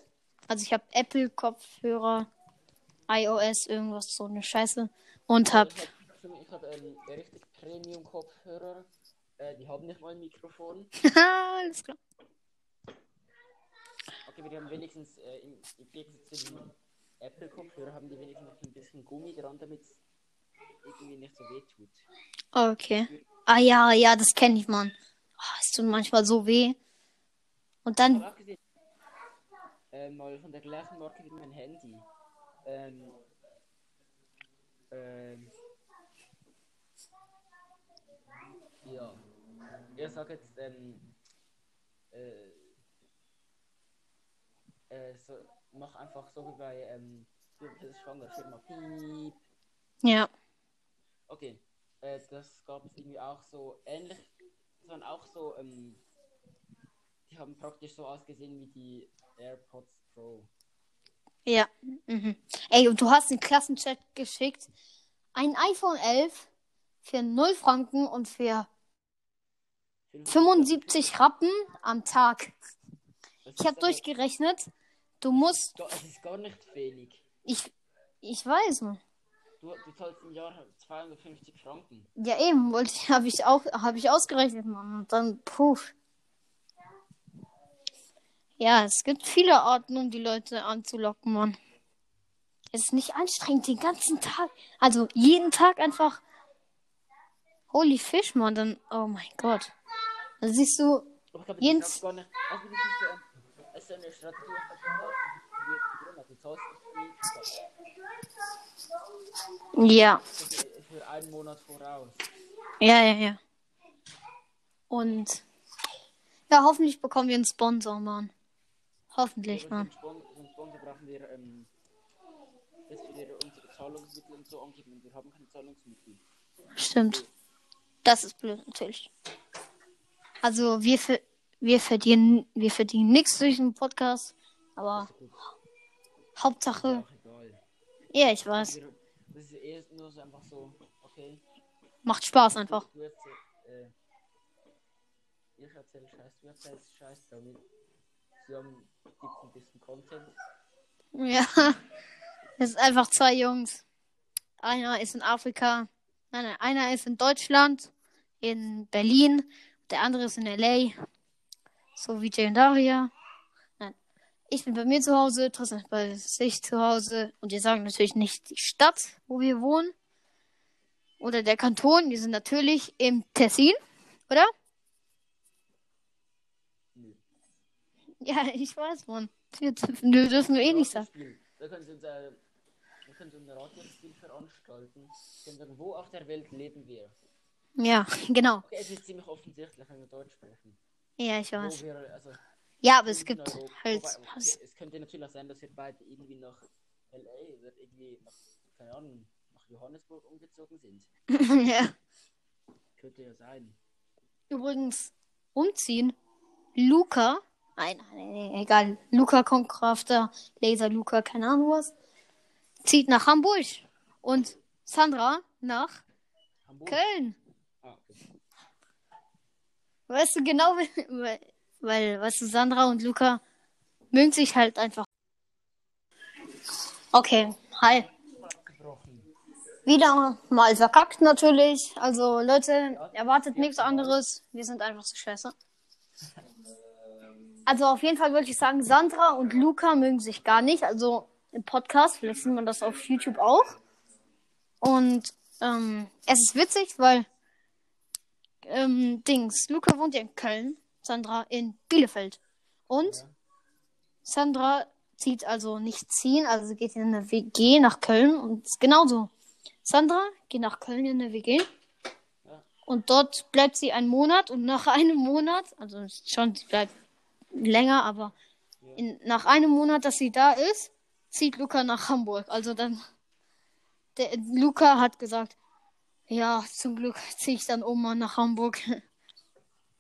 Also ich habe Apple-Kopfhörer, iOS, irgendwas so eine Scheiße. Und hab. Ich habe hab, ähm, richtig Premium-Kopfhörer, äh, die haben nicht mal ein Mikrofon. (laughs) Alles klar. Okay, wir haben wenigstens, äh, im, im Gegensatz zu den Apple-Kopfhörer, haben die wenigstens noch ein bisschen Gummi dran, damit es irgendwie nicht so weh tut. Okay. Ah ja, ja, das kenne ich, Mann. Ah, es tut manchmal so weh. Und dann. äh, mal von der gleichen Marke wie mein Handy. Ähm, ähm, ja. Ich sage jetzt, ähm, äh, äh, so, mach einfach so wie bei, ähm, du bist schwanger, Firma Piep. Ja. Okay, äh, das gab es irgendwie auch so ähnlich, sondern auch so, ähm, die haben praktisch so ausgesehen wie die AirPods Pro. Ja. Mhm. Ey, und du hast den Klassenchat geschickt. Ein iPhone 11 für 0 Franken und für 75 Rappen am Tag. Das Ich habe durchgerechnet. Du musst. Es ist gar nicht wenig. Ich. Ich weiß. Du, du zahlst im Jahr 250 Franken. Ja, eben, wollte ich, habe ich auch, habe ich ausgerechnet, Mann. Und dann, puh. Ja, es gibt viele Arten, um die Leute anzulocken, Mann. Es ist nicht anstrengend, den ganzen Tag, also jeden Tag einfach. Holy Fish, Mann, dann, oh mein Gott. Dann siehst du, Jens-. Also, ja, für, einen Monat voraus. ja, ja, ja. Und, ja, hoffentlich bekommen wir einen Sponsor, Mann. Hoffentlich, Aber Mann. den Sponsor brauchen wir, ähm, dass wir unsere Zahlungsmittel und so angeben. Wir haben keine Zahlungsmittel. Stimmt. Das ist blöd, natürlich. Also wir, ver wir verdienen wir verdienen nichts durch den Podcast, aber Hauptsache, ja, ich weiß, Wir, das ist eh nur so einfach so, okay. macht Spaß einfach. Du erzähl, äh, ich erzähle Scheiß, du erzählst Scheiß, damit haben, gibt ein bisschen Content. Ja, (laughs) es ist einfach zwei Jungs. Einer ist in Afrika, nein, nein, einer ist in Deutschland, in Berlin, der andere ist in LA, so wie Jay und Daria. Nein, ich bin bei mir zu Hause, Tristan ist bei sich zu Hause und wir sagen natürlich nicht die Stadt, wo wir wohnen. Oder der Kanton, wir sind natürlich im Tessin, oder? Nö. Ja, ich weiß, Mann. Wir, wir dürfen eh nicht sagen. Da können sie uns, äh, wir können Radiospiel veranstalten. Wir können sagen, wo auf der Welt leben wir? Ja, genau. Es ist ziemlich offensichtlich, wenn wir Deutsch sprechen. Ja, ich weiß. wir, also, Ja, aber es gibt Europa- halt. Wobei, okay, es könnte natürlich auch sein, dass wir beide irgendwie nach LA oder irgendwie nach, keine Ahnung, nach Johannesburg umgezogen sind. (laughs) ja. Könnte ja sein. Übrigens, umziehen. Luca. Nein, nein, nein, egal. Luca Konkrafter, Laser Luca, keine Ahnung was. Zieht nach Hamburg. Und Sandra nach Hamburg. Köln. Ah, okay. Weißt du genau, (laughs) weil, weil, weißt du, Sandra und Luca mögen sich halt einfach. Okay, hi. Wieder mal verkackt natürlich. Also Leute, erwartet nichts anderes. Wir sind einfach so scheiße. Also auf jeden Fall würde ich sagen, Sandra und Luca mögen sich gar nicht. Also im Podcast, vielleicht sieht man das auf YouTube auch. Und ähm, es ist witzig, weil ähm, Dings, Luca wohnt ja in Köln, Sandra in Bielefeld. Und Ja. Sandra zieht also nicht ziehen, also sie geht in eine WG nach Köln und ist genauso. Sandra geht nach Köln in eine WG. Ja. Und dort bleibt sie einen Monat und nach einem Monat, also schon, sie bleibt länger, aber in, nach einem Monat, dass sie da ist, zieht Luca nach Hamburg. Also dann, der, Luca hat gesagt, ja, zum Glück ziehe ich dann Oma nach Hamburg.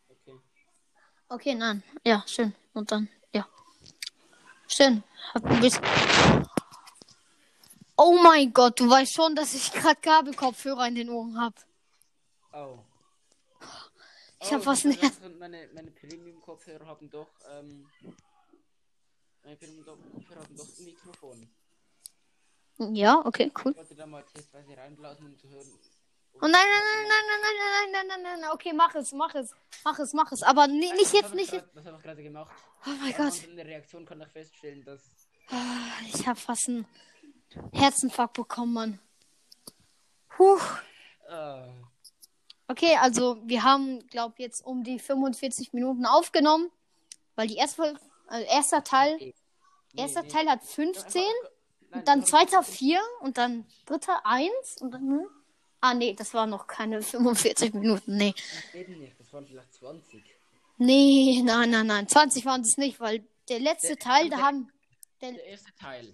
Okay. Okay, nein. Ja, schön. Und dann, ja. Schön. Hab ein bisschen... Oh mein Gott, du weißt schon, dass ich gerade Kabelkopfhörer in den Ohren habe. Oh. Ich hab Oh, was ich hab nicht. Meine, meine Premium-Kopfhörer haben doch, ähm, meine Premium-Kopfhörer haben doch ein Mikrofon. Ja, okay, cool. Ich wollte da mal testweise reinblasen, um zu hören. Oh nein, nein, nein, nein, nein, nein, nein, nein, nein, nein, nein. Okay, mach es, mach es. Mach es, mach es. Aber ni- nicht jetzt, ich nicht jetzt. Was habe ich gerade gemacht? Oh mein Gott. der Reaktion kann ich feststellen, dass. Ah, Ich habe fast einen Herzinfarkt bekommen, Mann. Puh. Äh, Okay, also wir haben, glaube jetzt um die 45 Minuten aufgenommen, weil die erste, also erster Teil, nee, erster nee. Teil hat Doch, 15 einfach- Nein, und dann zweiter 4 und dann dritter 1 und dann hm? Ah nee, das waren noch keine 45 Minuten. Nee. Eben nicht, das waren vielleicht 20. Nee, nein, nein, nein, 20 waren es nicht, weil der letzte Der- Teil, da der- haben der Der erste Teil,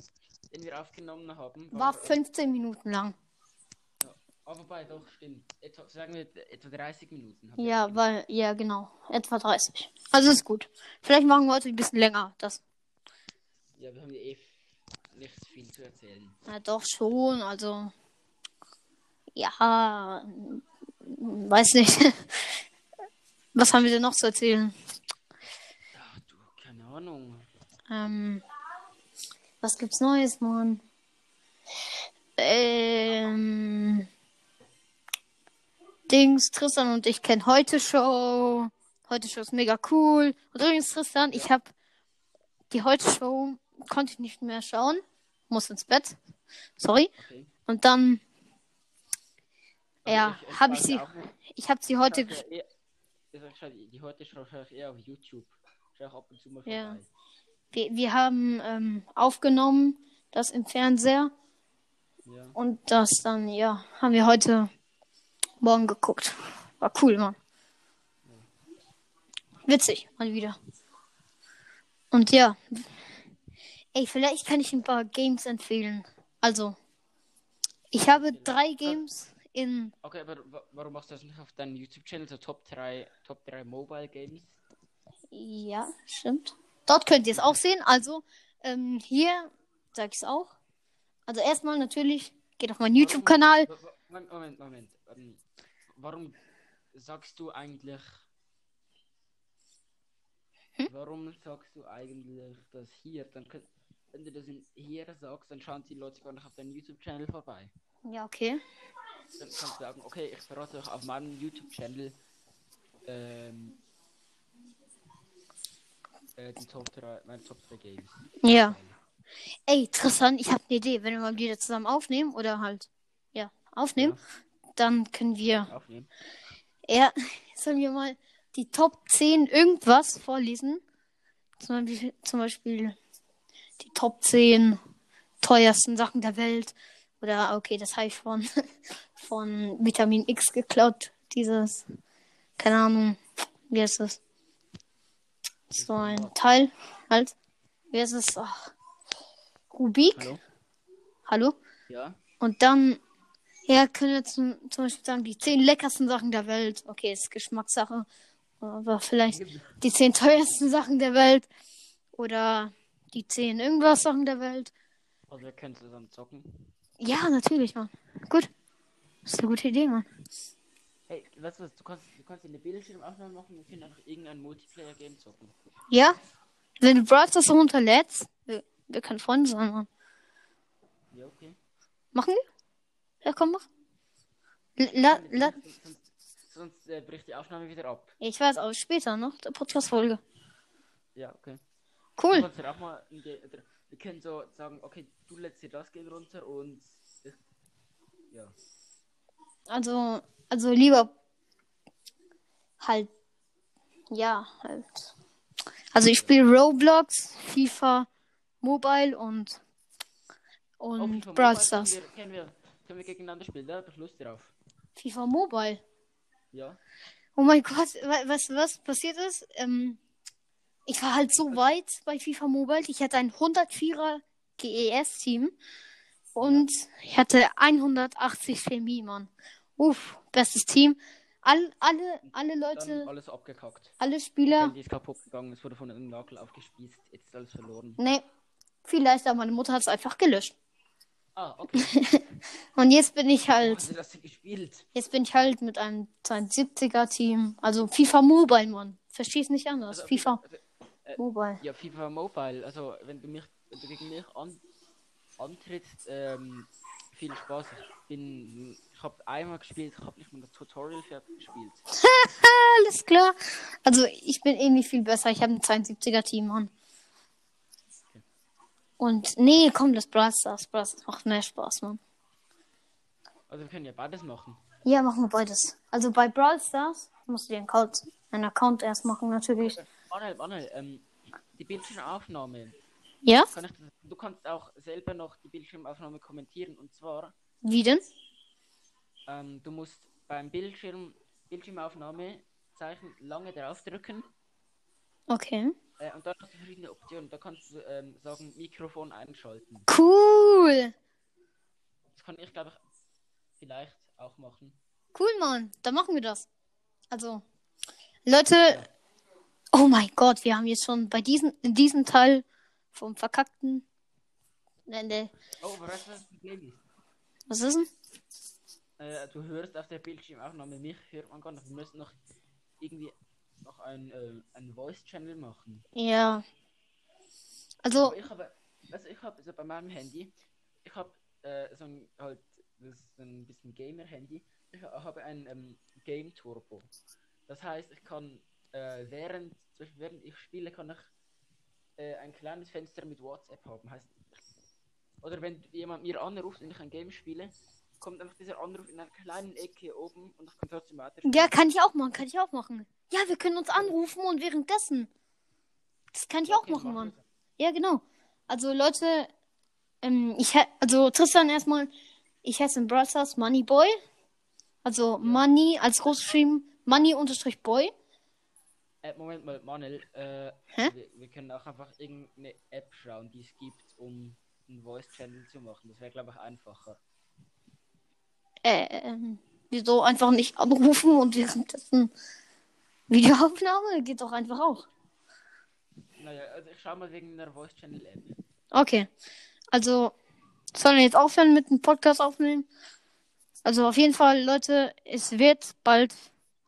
den wir aufgenommen haben, war äh, 15 Minuten lang. Ah, wobei, doch, stimmt. Etwa, sagen wir etwa 30 Minuten. Ja, weil ja, genau, etwa 30. Also ist gut. Vielleicht machen wir heute ein bisschen länger, das Ja, wir haben ja eh nicht viel zu erzählen. Ja, doch schon, also. Ja, weiß nicht. (laughs) Was haben wir denn noch zu erzählen? Ach du, keine Ahnung. Ähm, was gibt's Neues, Mann? Ähm, Dings, Tristan und ich kennen heute Show. Heute Show ist mega cool. Und übrigens, Tristan, ich habe die heute Show konnte ich nicht mehr schauen. Muss ins Bett. Sorry. Okay. Und dann, ja, ich- ich habe ich schaue sie, ich habe sie heute, eher- ich schon, die heute schaue ich eher auf YouTube. Schaue ich ab und zu mal vorbei. Ja. wir, wir haben ähm, aufgenommen, das im Fernseher. Ja. Und das dann, ja, haben wir heute Morgen geguckt. War cool, Mann. Witzig, mal wieder. Und ja. Ey, vielleicht kann ich ein paar Games empfehlen. Also, ich habe drei Games in. Okay, aber wa- warum machst du das nicht auf deinem YouTube-Channel, so Top 3, Top 3 Mobile Games? Ja, stimmt. Dort könnt ihr es auch sehen. Also, ähm, hier sag ich es auch. Also, erstmal natürlich, geht auf meinen YouTube-Kanal. Moment, Moment, Moment. Ähm, warum sagst du eigentlich. Hm? Warum sagst du eigentlich das hier? Dann könnt, wenn du das hier sagst, dann schauen die Leute gar nicht auf deinem YouTube-Channel vorbei. Ja, okay. Dann kannst du sagen, okay, ich verrate euch auf meinem YouTube-Channel ähm, äh, die Top 3, meine Top 3 Games. Ja. Ey, Tristan, ich habe eine Idee. Wenn wir mal wieder zusammen aufnehmen oder halt, ja, aufnehmen, dann können wir, Aufnehmen. ja, (laughs) sollen wir mal die Top 10 irgendwas vorlesen? Zum Beispiel, zum Beispiel die Top 10 teuersten Sachen der Welt. Oder, okay, das habe ich von, (laughs) von Vitamin X geklaut. Dieses, keine Ahnung, wie heißt das? So ein Teil, halt. Wie heißt es? Ach. Rubik. Hallo? Hallo? Ja? Und dann, ja, können wir zum, zum Beispiel sagen, die zehn leckersten Sachen der Welt. Okay, ist Geschmackssache. Aber vielleicht die zehn teuersten Sachen der Welt. Oder die zehn irgendwas Sachen der Welt. Also wir können zusammen zocken. Ja, natürlich, Mann. Gut. Das ist eine gute Idee, Mann. Hey, weißt du was, du kannst, du kannst in der Bildschirmaufnahme machen, wir können einfach irgendein Multiplayer-Game zocken. Ja? Wenn du Brawl Stars runterlädst, wir, wir können Freunde sein, Mann. Ja, okay. Machen wir? Ja, komm, mach. La, la, Sonst, sonst, äh, bricht die Aufnahme wieder ab. ich weiß, aber später noch, der Podcast-Folge. Ja, okay. Du Cool. ja auch mal, wir können so sagen, okay, du lädst dir das Game runter und ich, ja. Also, also lieber halt, ja, halt. Also ich spiele Roblox, FIFA, Mobile und Oh, und FIFA Brawl Mobile Stars. Können wir, können, wir, können wir gegeneinander spielen, da hab ich Lust drauf. FIFA Mobile. Ja. Oh mein Gott, du, was passiert ist? Ähm, ich war halt so weit bei FIFA Mobile. Ich hatte ein 104er GES-Team und ich hatte 180 Chemie, Mann. Uff, bestes Team. All, alle, alle Dann Leute, alles abgekackt. alle Spieler. Handy ist kaputt gegangen, es wurde von einem Nagel aufgespießt, jetzt ist alles verloren. Nee, vielleicht, aber meine Mutter hat es einfach gelöscht. Ah, okay. (laughs) Und jetzt bin ich halt, hast du das gespielt? jetzt bin ich halt mit einem 72er Team. Also FIFA Mobile, Mann. Versteh's nicht anders. Also, FIFA also, Mobile. Ja, FIFA Mobile. Also, wenn du mich, wenn du gegen mich an, antrittst, ähm, viel Spaß. Ich bin, ich habe einmal gespielt, ich habe nicht mal das Tutorial fertig gespielt. (laughs) Alles klar. Also ich bin eh nicht viel besser. Ich habe ein 72er Team, Mann. Und nee, komm, das Brawl Stars. Brawl Stars macht mehr Spaß, Mann. Also, wir können ja beides machen. Ja, machen wir beides. Also bei Brawl Stars musst du den Account, einen Account erst machen, natürlich. Manuel, Manuel, ähm, die Bildschirmaufnahme. Ja? Du kannst auch selber noch die Bildschirmaufnahme kommentieren. Und zwar, Wie denn? Ähm, du musst beim Bildschirm, Bildschirmaufnahme Zeichen lange draufdrücken. Okay. Äh, und dann hast du verschiedene Optionen. Da kannst du ähm, sagen, Mikrofon einschalten. Cool. Das kann ich, glaube ich, vielleicht auch machen. Cool, Mann. Dann machen wir das. Also, Leute. Oh mein Gott, wir haben jetzt schon bei diesem, in diesem Teil vom verkackten. Ne. Oh, was ist? Was ist denn? Äh, du hörst auf der Bildschirmaufnahme, mich hört man gar nicht. Wir müssen noch irgendwie noch ein, äh, einen Voice-Channel machen. Ja. Also, Aber ich habe, also ich habe so bei meinem Handy, ich habe äh, so ein halt, das ist so ein bisschen Gamer-Handy. Ich habe ein ähm, Game Turbo. Das heißt, ich kann äh, während, zum Beispiel während ich spiele, kann ich äh, ein kleines Fenster mit WhatsApp haben. Heißt, oder wenn jemand mir anruft und ich ein Game spiele, kommt einfach dieser Anruf in einer kleinen Ecke oben und ich kann trotzdem weiter. ja, kann ich auch machen, kann ich auch machen. Ja, wir können uns anrufen und währenddessen. Das kann ich auch machen, Mann. Ja, genau. Also, Leute, ähm, ich also Tristan erstmal, ich heiße in Brawl Stars Moneyboy. Also Money als großgeschrieben, Money unterstrich Boy. Äh, Moment mal, Manuel, äh, wir, wir können auch einfach irgendeine App schauen, die es gibt, um einen Voice-Channel zu machen. Das wäre, glaube ich, einfacher. Äh, wieso einfach nicht anrufen und währenddessen Videoaufnahme? Geht doch einfach auch. Naja, also ich schau mal wegen einer Voice-Channel-App. Okay. Also, sollen wir jetzt aufhören mit dem Podcast aufnehmen? Also auf jeden Fall, Leute, es wird bald,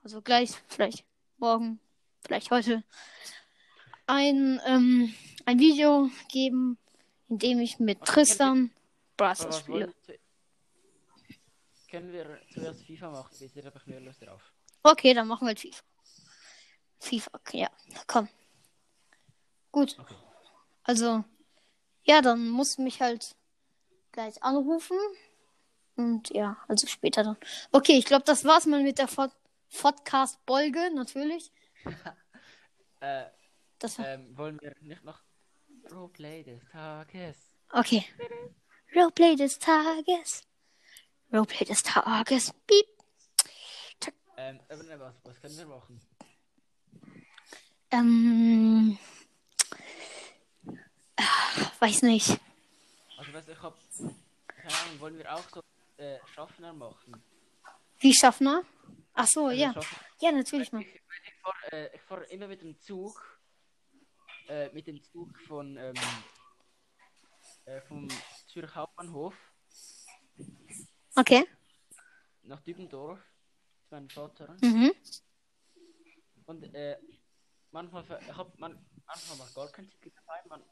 also gleich, vielleicht morgen, vielleicht heute, ein, ähm, ein Video geben, in dem ich mit Tristan was spiele. zu... Können wir zuerst FIFA machen? Jetzt habe ich mehr Lust drauf. Okay, dann machen wir halt FIFA. FIFA, okay, ja, komm. Gut. Okay. Also, ja, dann muss mich halt gleich anrufen. Und ja, also später dann. Okay, ich glaube, das war's mal mit der Pod Podcast-Folge, natürlich. (laughs) Äh, Das war, ähm, wollen wir nicht noch Roleplay des Tages? okay. Roleplay des Tages. Roleplay des Tages. Piep. Ähm, was, was können wir machen? Ähm. ah, Weiß nicht. Also, du, ich hab... Keine Ahnung, wollen wir auch so äh, Schaffner machen? Wie Schaffner? Ach so, Also ja. Schaffner- Ja, natürlich mal. Ich, ich fahre äh, fahr immer mit dem Zug, äh, mit dem Zug von ähm, äh, vom Zürich Hauptbahnhof Okay. nach Dübendorf. zu meinem Vater. Mhm. Und äh, manchmal ver- ich hab man, manchmal war gar kein Ticket dabei. Man,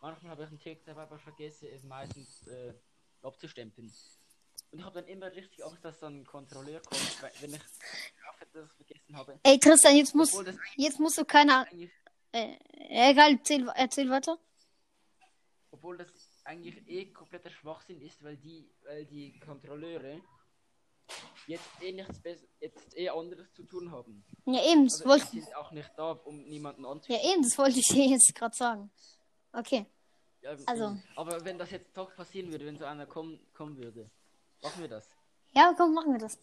manchmal habe ich ein Ticket dabei, aber vergesse es meistens äh, abzustempeln. Und ich habe dann immer richtig Angst, dass dann ein Kontrolleur kommt, wenn ich hoffe, dass ich es vergessen habe. Ey, Tristan, jetzt musst, jetzt musst du keine Ahnung. eigentlich, Äh, egal, erzähl, erzähl weiter. obwohl das eigentlich eh kompletter Schwachsinn ist, weil die, weil die Kontrolleure jetzt eh nichts besser, jetzt eh anderes zu tun haben. Ja, eben, das Also wollte die sind auch nicht da, um niemanden ja, anzuschauen. eben, das wollte ich dir (laughs) jetzt gerade sagen. Okay. Ja, also- Aber wenn das jetzt doch passieren würde, wenn so einer kommen, kommen würde, machen wir das. Ja, komm, machen wir das.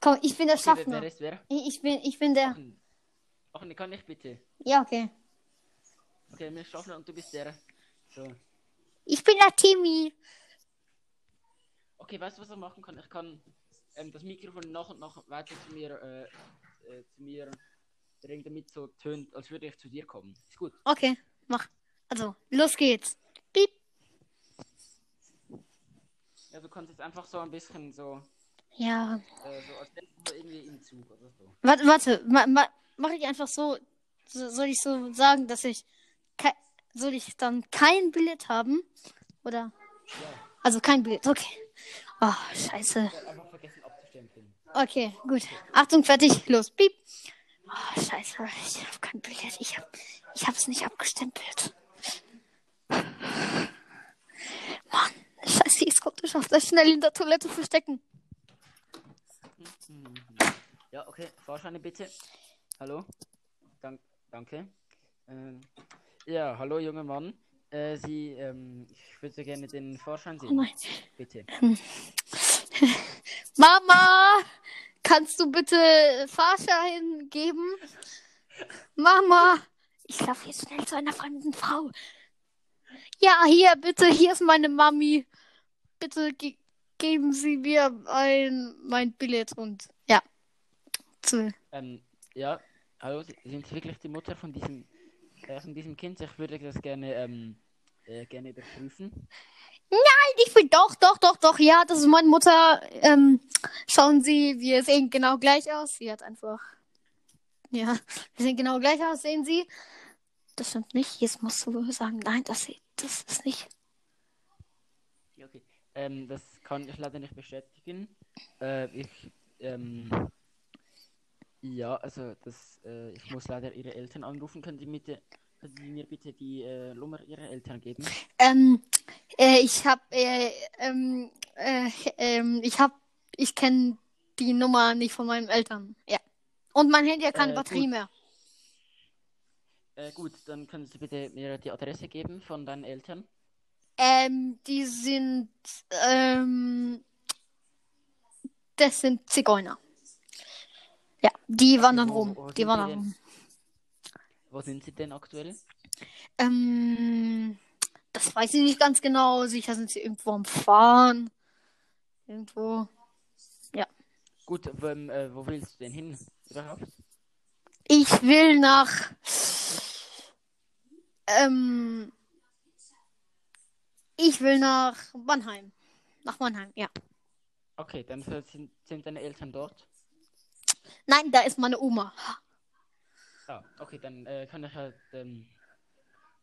Komm, ich bin der Okay, wer, wer Schaffner. ist wer? Ich ich bin, ich bin der. Ach, ach, ne, kann ich bitte. Ja, okay. Okay, mir Schaffner und du bist der. So. Ich bin der Timmy. Okay, weißt du, was ich machen kann? Ich kann ähm, das Mikrofon nach und nach weiter zu mir, äh, äh, zu mir bringen, damit es so tönt, als würde ich zu dir kommen. Ist gut. Okay, mach. Also, los geht's. Piep. Ja, du kannst jetzt einfach so ein bisschen so, Ja. äh, so als du irgendwie im Zug oder so. Warte, warte. Ma, ma, mach ich einfach so, so. Soll ich so sagen, dass ich. Soll ich dann kein Billett haben? Oder? Ja, Also kein Billett, okay. Oh, scheiße. hab. Okay, gut. Achtung, fertig, los. Piep. Oh, scheiße, ich habe kein Billett. Ich hab, ich hab's nicht abgestempelt. Mann, scheiße, ich konnte ich das schnell in der Toilette verstecken. Ja, okay, Fahrscheine bitte. Hallo? Dank, danke. Ähm, ja, hallo junger Mann. Äh, Sie, ähm, ich würde gerne den Fahrschein Oh sehen. nein. Bitte. (laughs) Mama, kannst du bitte Fahrschein geben? Mama, ich laufe jetzt schnell zu einer fremden Frau. Ja, hier, bitte, hier ist meine Mami. Bitte ge geben Sie mir ein, mein Billett und ja. Zu. Ähm, ja, hallo, Sie- sind Sie wirklich die Mutter von diesem, äh, von diesem Kind? Ich würde das gerne, ähm, äh, gerne überprüfen. Ich bin doch, doch, doch, doch, ja, das ist meine Mutter. Ähm, schauen Sie, wir sehen genau gleich aus. Sie hat einfach. Ja, wir sehen genau gleich aus, sehen Sie. Das stimmt nicht. Jetzt musst du sagen, nein, das, das ist nicht. Okay. Ähm, das kann ich leider nicht bestätigen. Äh, ich, ähm, ja, also das, äh, ich muss leider Ihre Eltern anrufen. Können Sie, bitte, können Sie mir bitte die äh, Nummer Ihrer Eltern geben? Ähm, äh, ich hab, äh, ähm, äh, ähm, ich hab, ich kenne die Nummer nicht von meinen Eltern. Ja. Und mein Handy hat keine Äh, Batterie gut. mehr. Äh, gut, dann können Sie bitte mir die Adresse geben von deinen Eltern. Ähm, die sind, ähm, das sind Zigeuner. Ja, die wandern wo- rum. Die wandern rum. Wo sind Sie denn aktuell? Ähm, das weiß ich nicht ganz genau. Sicher sind sie irgendwo am Fahren. Irgendwo. Gut, wo, ähm, äh, wo willst du denn hin überhaupt? Ich will nach. Ähm. Ich will nach Mannheim. Nach Mannheim, ja. Okay, dann sind, sind deine Eltern dort. Nein, da ist meine Oma. Ah, okay, dann äh, kann ich halt, ähm,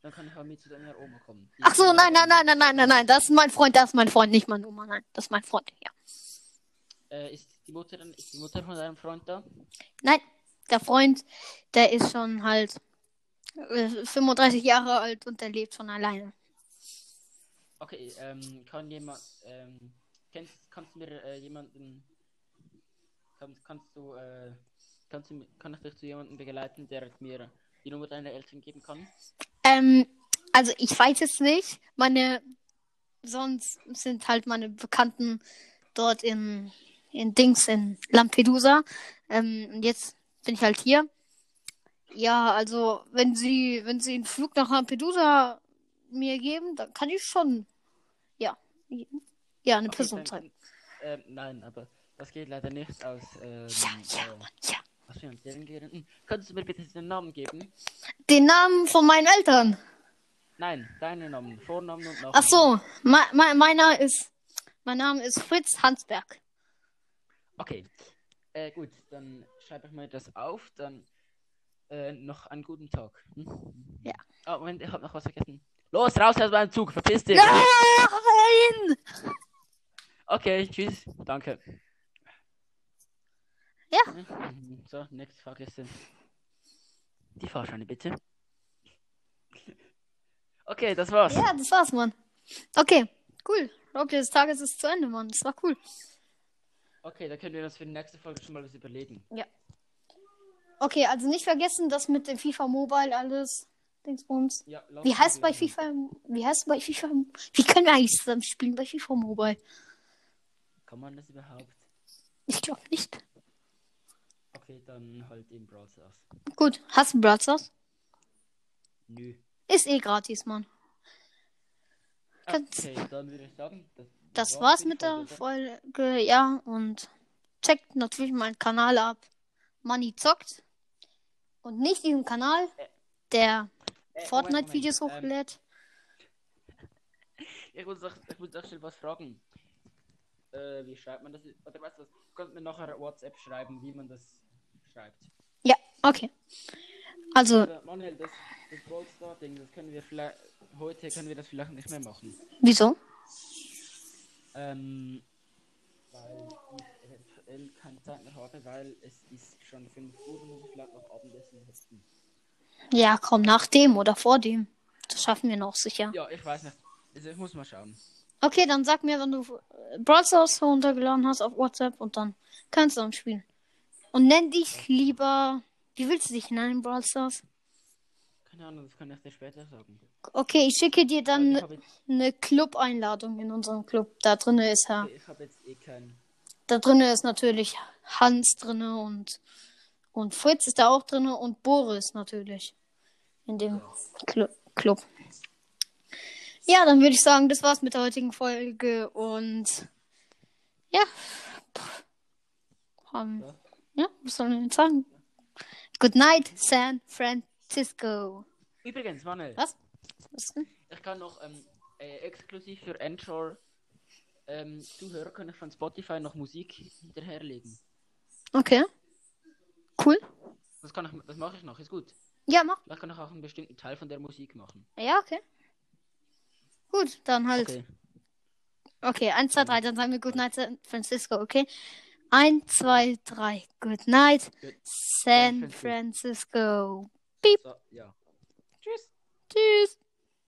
dann kann ich halt mit zu deiner Oma kommen. Die Ach so, nein, nein, nein, nein, nein, nein, nein. Das ist mein Freund, das ist mein Freund, nicht meine Oma. Nein, das ist mein Freund, ja. Äh, ist die Mutter ist die Mutter von deinem Freund da? Nein, der Freund, der ist schon halt äh, 35 Jahre alt und der lebt schon alleine. Okay, ähm, kann jemand, ähm, kennst, kannst du mir äh, jemanden, kannst, kannst du, äh, kannst du, kann ich dich zu jemandem begleiten, der mir die Nummer deiner Eltern geben kann? Ähm, also ich weiß jetzt nicht. Meine, sonst sind halt meine Bekannten dort in, in Dings, in Lampedusa. Ähm, und jetzt bin ich halt hier. Ja, also wenn sie, wenn sie einen Flug nach Lampedusa mir geben, dann kann ich schon, ja, ja, eine Okay, Person sein. Ähm, nein, aber das geht leider nicht aus, ähm, Ja, ja, äh, Mann, ja. aus finanziellen Gründen. Könntest du mir bitte den Namen geben? Den Namen von meinen Eltern. Nein, deinen Namen, Vornamen und Nachnamen. Ach so, me, me, meiner ist, mein Name ist Fritz Hansberg. Okay. Äh, gut, dann schreibe ich mir das auf. Dann äh, noch einen guten Tag. Hm? Ja. Oh, Moment, ich habe noch was vergessen. Los, raus aus meinem Zug, verpiss dich. Nein! Okay, tschüss. Danke. Ja. So, nächste Frage ist äh, die Fahrscheine, bitte. Okay, das war's. Ja, das war's, Mann. Okay, cool. Roleplay des Tages ist zu Ende, Mann. Das war cool. Okay, da können wir uns für die nächste Folge schon mal was überlegen. Okay, also nicht vergessen, das mit dem FIFA Mobile alles. Dingsbums. Ja, Wie heißt bei. FIFA? Wie heißt bei FIFA? Wie können wir eigentlich zusammen spielen bei FIFA Mobile? Kann man das überhaupt? Ich glaube nicht. Okay, dann halt im Brawl Stars. Gut, hast du Brawl Stars? Nö. Ist eh gratis, Mann. Kannst- Okay, dann würde ich sagen, das, Das war's mit der Folge, Folge, ja. Und checkt natürlich meinen Kanal ab. Money zockt. Und nicht diesen Kanal, der Äh, Fortnite-Videos ähm, hochlädt. (laughs) Ich muss doch, ich muss doch schnell was fragen. Äh, wie schreibt man das? Oder weißt du kannst mir nachher WhatsApp schreiben, wie man das schreibt. Ja, okay. Also, Oder, Manuel, das, das Brawl Star Ding, das können wir vielleicht, heute können wir das vielleicht nicht mehr machen. wieso? Ähm, weil ich eventuell keine Zeit mehr habe, weil es ist schon 5 Uhr und muss ich vielleicht noch Abendessen hetzen. Ja, komm, nach dem oder vor dem. Das schaffen wir noch sicher. Ja, ich weiß nicht. Also ich muss mal schauen. Okay, dann sag mir, wenn du äh, Brawl Stars runtergeladen hast auf WhatsApp und dann kannst du dann spielen. Und nenn dich lieber. Wie willst du dich nennen, Brawl Stars? Keine Ahnung, das kann ich dir später sagen. Okay, ich schicke dir dann ich habe jetzt, eine Club-Einladung in unserem Club. Da drinne ist ja. ich habe jetzt eh keinen. Da drinne ist natürlich Hans drinne und und Fritz ist da auch drinne und Boris natürlich in dem Clu Club. Ja, dann würde ich sagen, das war's mit der heutigen Folge und ja. Pff. Ähm, Ja. Ja, was soll ich jetzt sagen? Good night, San Francisco. Übrigens, Manuel, Was? Was ich kann noch ähm, äh, exklusiv für Anchor ähm, Zuhörer kann ich von Spotify noch Musik hinterherlegen. Okay. Cool. Kann ich, das mache ich noch, ist gut. Ja, mach. Vielleicht kann ich auch einen bestimmten Teil von der Musik machen. Ja, okay. Gut, dann halt. Okay. Okay, 1, 2, 3, dann sagen wir Good Night San Francisco, okay? 1, 2, 3, Good Night San Francisco. So, ja. Tschüss.